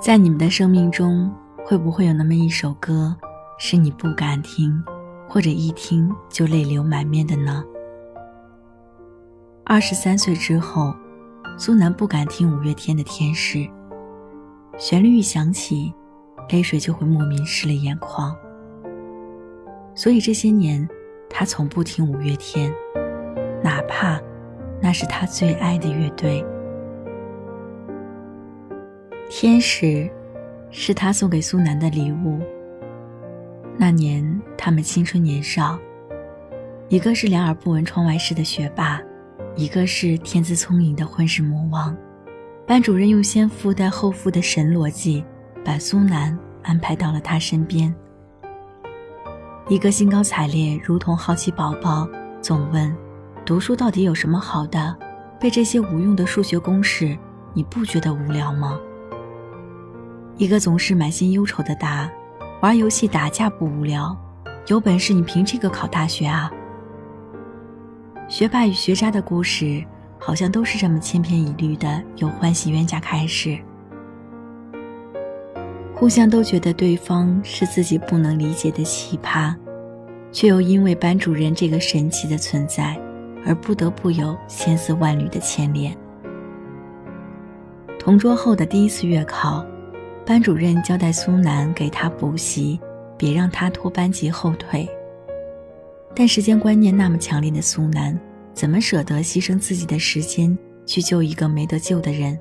在你们的生命中，会不会有那么一首歌，是你不敢听，或者一听就泪流满面的呢？二十三岁之后，苏南不敢听五月天的《天使》，旋律一响起，泪水就会莫名湿了眼眶。所以这些年，他从不听五月天，哪怕那是他最爱的乐队。天使，是他送给苏南的礼物。那年他们青春年少，一个是两耳不闻窗外事的学霸，一个是天资聪颖的混世魔王。班主任用先富带后富的神逻辑，把苏南安排到了他身边。一个兴高采烈，如同好奇宝宝，总问：“读书到底有什么好的？背这些无用的数学公式，你不觉得无聊吗？”一个总是满心忧愁的答：“玩游戏打架不无聊，有本事你凭这个考大学啊！”学霸与学渣的故事，好像都是这么千篇一律的，由欢喜冤家开始，互相都觉得对方是自己不能理解的奇葩，却又因为班主任这个神奇的存在，而不得不有千丝万缕的牵连。同桌后的第一次月考。班主任交代苏南给他补习，别让他拖班级后腿。但时间观念那么强烈的苏南，怎么舍得牺牲自己的时间去救一个没得救的人？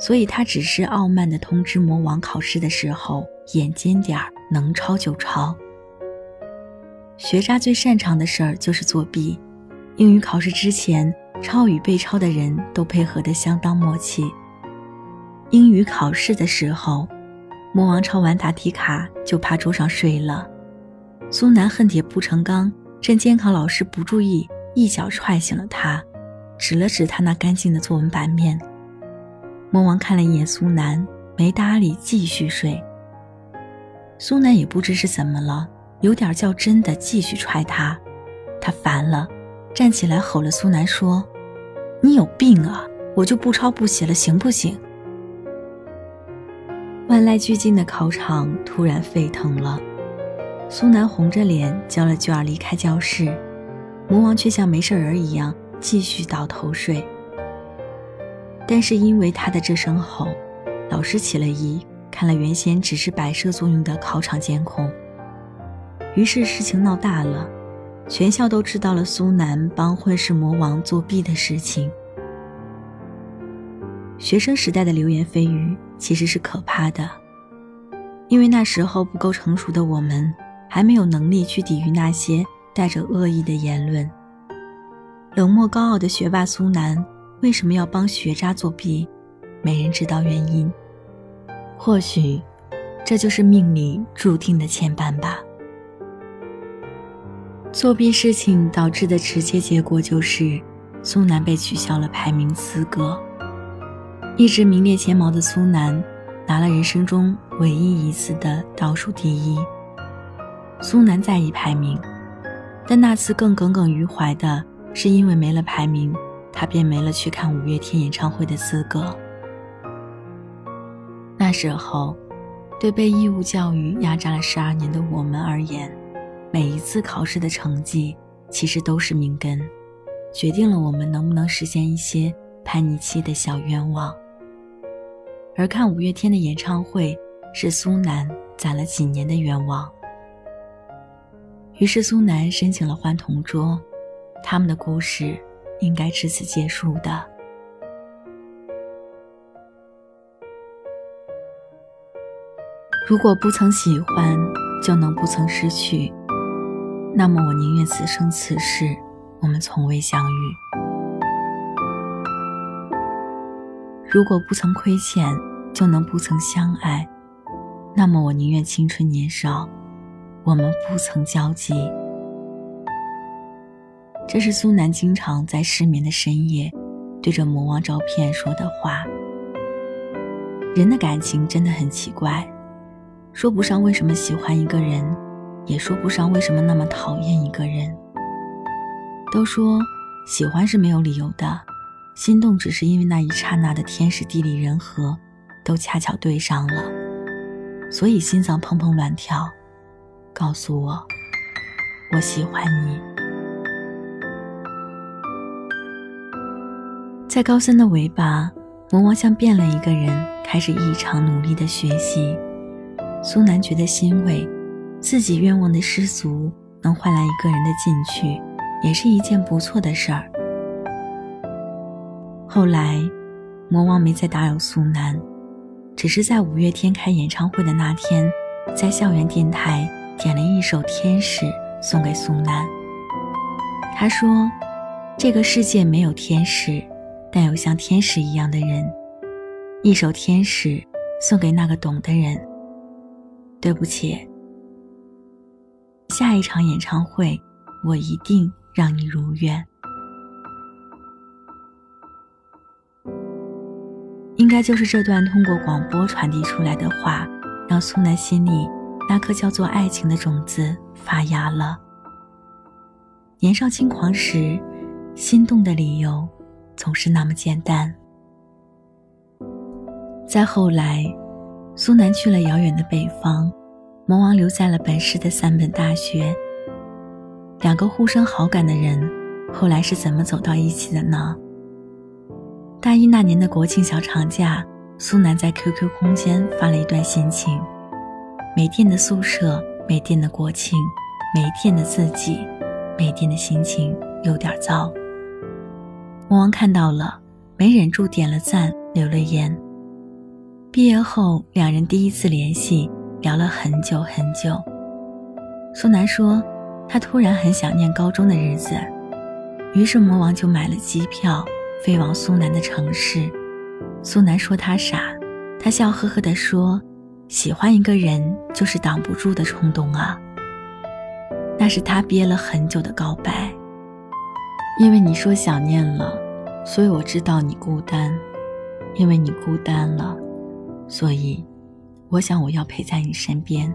所以他只是傲慢地通知魔王，考试的时候眼尖点儿，能抄就抄。学渣最擅长的事儿就是作弊，英语考试之前，抄与被抄的人都配合得相当默契。英语考试的时候，魔王抄完答题卡就趴桌上睡了。苏南恨铁不成钢，趁监考老师不注意，一脚踹醒了他，指了指他那干净的作文版面。魔王看了一眼苏南，没搭理，继续睡。苏南也不知是怎么了，有点较真的继续踹他。他烦了，站起来吼了苏南说：“你有病啊！我就不抄不写了，行不行？”万籁俱静的考场突然沸腾了，苏南红着脸交了卷离开教室，魔王却像没事人一样继续倒头睡。但是因为他的这声吼，老师起了疑，看了原先只是摆设作用的考场监控，于是事情闹大了，全校都知道了苏南帮混世魔王作弊的事情。学生时代的流言蜚语其实是可怕的，因为那时候不够成熟的我们，还没有能力去抵御那些带着恶意的言论。冷漠高傲的学霸苏南为什么要帮学渣作弊？没人知道原因。或许，这就是命里注定的牵绊吧。作弊事情导致的直接结果就是，苏南被取消了排名资格。一直名列前茅的苏南，拿了人生中唯一一次的倒数第一。苏南在意排名，但那次更耿耿于怀的是，因为没了排名，他便没了去看五月天演唱会的资格。那时候，对被义务教育压榨了十二年的我们而言，每一次考试的成绩其实都是命根，决定了我们能不能实现一些叛逆期的小愿望。而看五月天的演唱会，是苏南攒了几年的愿望。于是苏南申请了换同桌，他们的故事应该至此结束的。如果不曾喜欢，就能不曾失去，那么我宁愿此生此世，我们从未相遇。如果不曾亏欠，就能不曾相爱，那么我宁愿青春年少，我们不曾交集。这是苏南经常在失眠的深夜，对着魔王照片说的话。人的感情真的很奇怪，说不上为什么喜欢一个人，也说不上为什么那么讨厌一个人。都说喜欢是没有理由的。心动只是因为那一刹那的天时地利人和，都恰巧对上了，所以心脏砰砰乱跳，告诉我，我喜欢你。在高三的尾巴，魔王像变了一个人，开始异常努力的学习。苏南觉得欣慰，自己愿望的失足能换来一个人的进取，也是一件不错的事儿。后来，魔王没再打扰苏南，只是在五月天开演唱会的那天，在校园电台点了一首《天使》送给苏南。他说：“这个世界没有天使，但有像天使一样的人。一首《天使》送给那个懂的人。”对不起，下一场演唱会，我一定让你如愿。应该就是这段通过广播传递出来的话，让苏南心里那颗叫做爱情的种子发芽了。年少轻狂时，心动的理由总是那么简单。再后来。苏南去了遥远的北方，魔王留在了本市的三本大学。两个互生好感的人，后来是怎么走到一起的呢？大一那年的国庆小长假，苏南在 QQ 空间发了一段心情：没电的宿舍，没电的国庆，没电的自己，没电的心情有点糟。魔王看到了，没忍住点了赞，留了言。毕业后，两人第一次联系，聊了很久很久。苏南说，他突然很想念高中的日子，于是魔王就买了机票，飞往苏南的城市。苏南说他傻，他笑呵呵地说，喜欢一个人就是挡不住的冲动啊。那是他憋了很久的告白，因为你说想念了，所以我知道你孤单，因为你孤单了。所以，我想我要陪在你身边。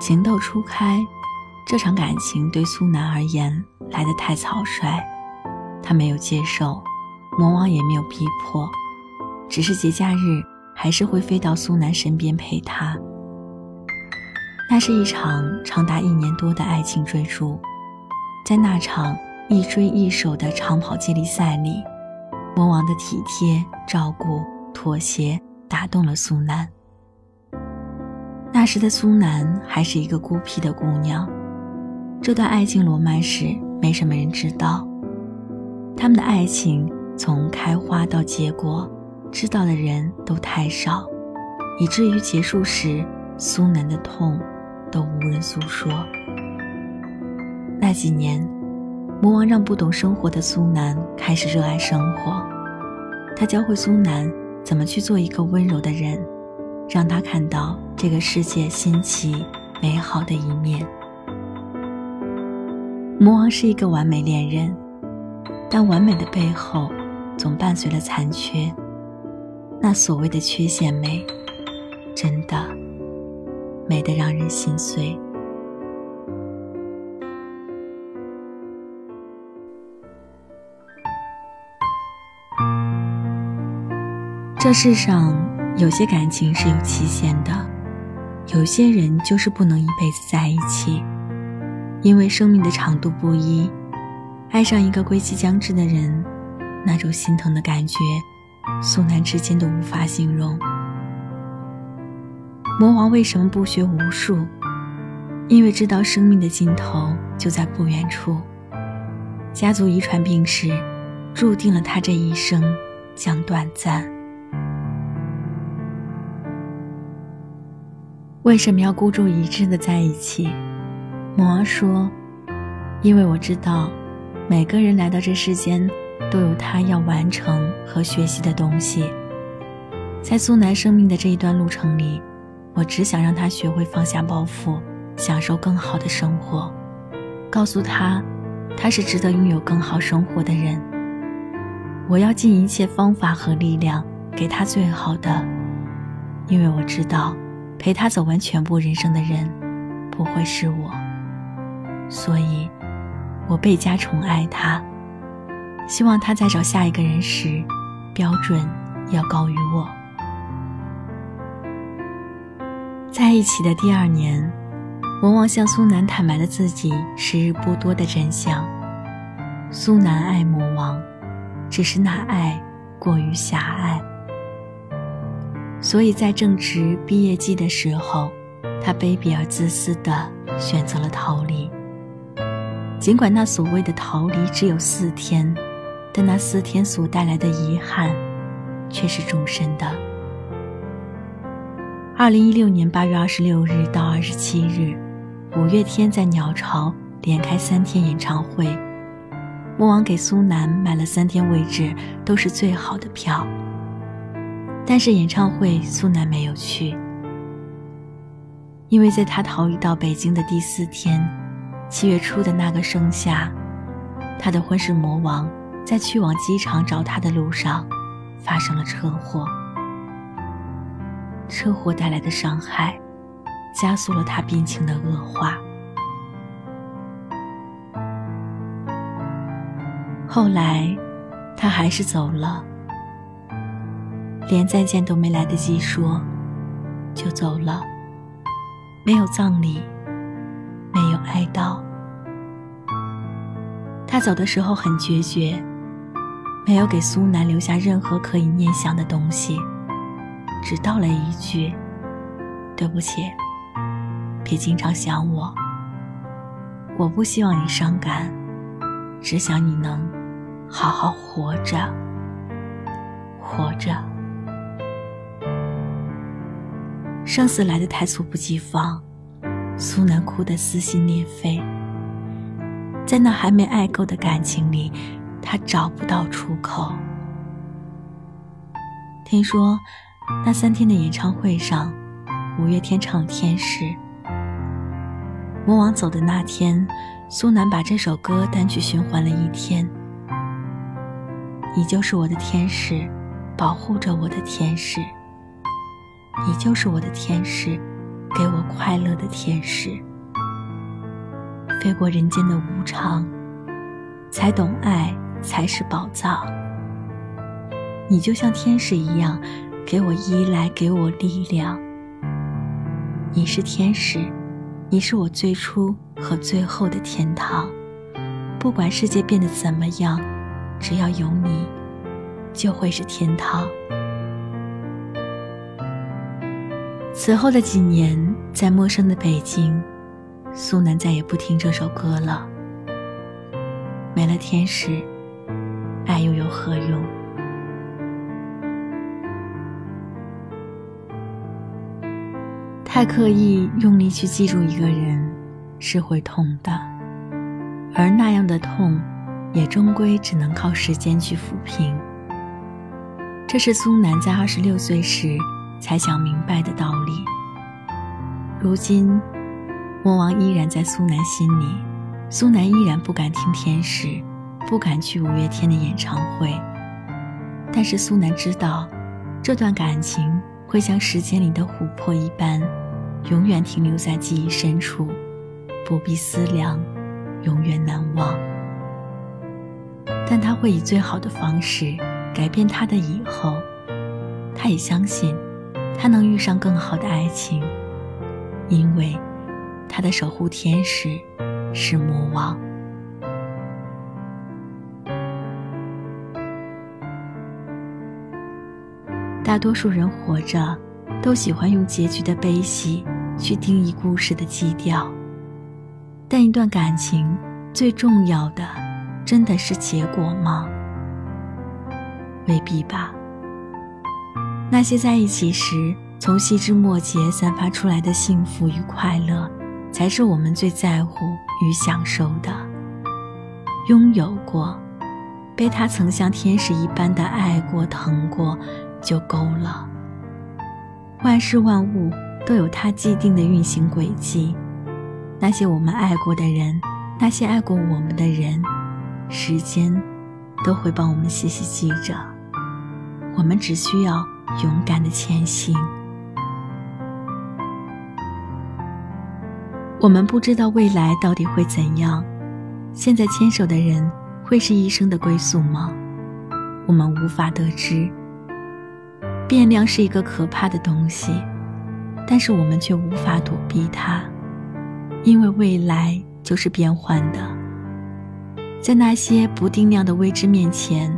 情窦初开，这场感情对苏南而言来得太草率，他没有接受，魔王也没有逼迫，只是节假日还是会飞到苏南身边陪他。那是一场长达一年多的爱情追逐，在那场一追一守的长跑接力赛里，魔王的体贴照顾。妥协打动了苏南。那时的苏南还是一个孤僻的姑娘，这段爱情罗曼史没什么人知道。他们的爱情从开花到结果，知道的人都太少，以至于结束时，苏南的痛都无人诉说。那几年，魔王让不懂生活的苏南开始热爱生活，他教会苏南。怎么去做一个温柔的人，让他看到这个世界新奇美好的一面？魔王是一个完美恋人，但完美的背后总伴随了残缺。那所谓的缺陷美，真的美得让人心碎。这世上有些感情是有期限的，有些人就是不能一辈子在一起，因为生命的长度不一。爱上一个归期将至的人，那种心疼的感觉，苏南至今都无法形容。魔王为什么不学无术？因为知道生命的尽头就在不远处。家族遗传病史，注定了他这一生将短暂。为什么要孤注一掷的在一起？魔王说：“因为我知道，每个人来到这世间，都有他要完成和学习的东西。在苏南生命的这一段路程里，我只想让他学会放下包袱，享受更好的生活。告诉他，他是值得拥有更好生活的人。我要尽一切方法和力量给他最好的，因为我知道。”陪他走完全部人生的人，不会是我，所以，我倍加宠爱他。希望他在找下一个人时，标准要高于我。在一起的第二年，魔王向苏南坦白了自己时日不多的真相。苏南爱魔王，只是那爱过于狭隘，所以在正值毕业季的时候，他卑鄙而自私地选择了逃离。尽管那所谓的逃离只有四天，但那四天所带来的遗憾，却是终身的。二零一六年八月二十六日到二十七日，五月天在鸟巢连开三天演唱会。魔王给苏南买了三天位置，都是最好的票。但是演唱会苏南没有去，因为在他逃离到北京的第四天，七月初的那个盛夏，他的婚事魔王在去往机场找他的路上发生了车祸。车祸带来的伤害，加速了他病情的恶化。后来，他还是走了，连再见都没来得及说，就走了。没有葬礼，没有哀悼。他走的时候很决绝，没有给苏南留下任何可以念想的东西，只道了一句：“对不起，别经常想我。我不希望你伤感，只想你能。”好好活着，活着。生死来得太猝不及防，苏南哭得撕心裂肺。在那还没爱够的感情里，他找不到出口。听说，那三天的演唱会上，五月天唱《天使》。魔王走的那天，苏南把这首歌单曲循环了一天。你就是我的天使，保护着我的天使。你就是我的天使，给我快乐的天使。飞过人间的无常，才懂爱才是宝藏。你就像天使一样，给我依赖，给我力量。你是天使，你是我最初和最后的天堂。不管世界变得怎么样。只要有你，就会是天堂。此后的几年，在陌生的北京，苏南再也不听这首歌了。没了天使，爱又有何用？太刻意用力去记住一个人，是会痛的，而那样的痛。也终归只能靠时间去抚平。这是苏南在二十六岁时才想明白的道理。如今，魔王依然在苏南心里，苏南依然不敢听天使，不敢去五月天的演唱会。但是苏南知道，这段感情会像时间里的琥珀一般，永远停留在记忆深处，不必思量，永远难忘。但他会以最好的方式改变他的以后。他也相信，他能遇上更好的爱情，因为他的守护天使是魔王。大多数人活着，都喜欢用结局的悲喜去定义故事的基调。但一段感情最重要的。真的是结果吗？未必吧。那些在一起时从细枝末节散发出来的幸福与快乐，才是我们最在乎与享受的。拥有过，被他曾像天使一般的爱过、疼过，就够了。万事万物都有它既定的运行轨迹。那些我们爱过的人，那些爱过我们的人。时间都会帮我们细细记着，我们只需要勇敢的前行。我们不知道未来到底会怎样，现在牵手的人会是一生的归宿吗？我们无法得知。变量是一个可怕的东西，但是我们却无法躲避它，因为未来就是变幻的。在那些不定量的未知面前，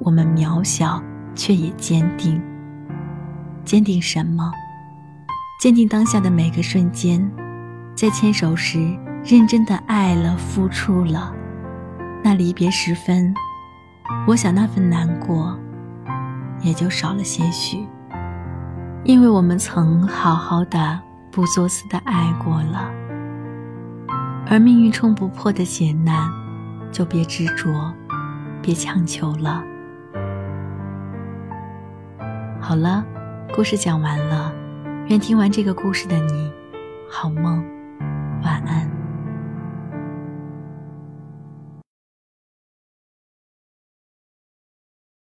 我们渺小却也坚定。坚定什么？坚定当下的每个瞬间，在牵手时认真的爱了、付出了。那离别时分，我想那份难过。也就少了些许，因为我们曾好好的、不作死的爱过了。而命运冲不破的劫难，就别执着，别强求了。好了，故事讲完了，愿听完这个故事的你，好梦，晚安。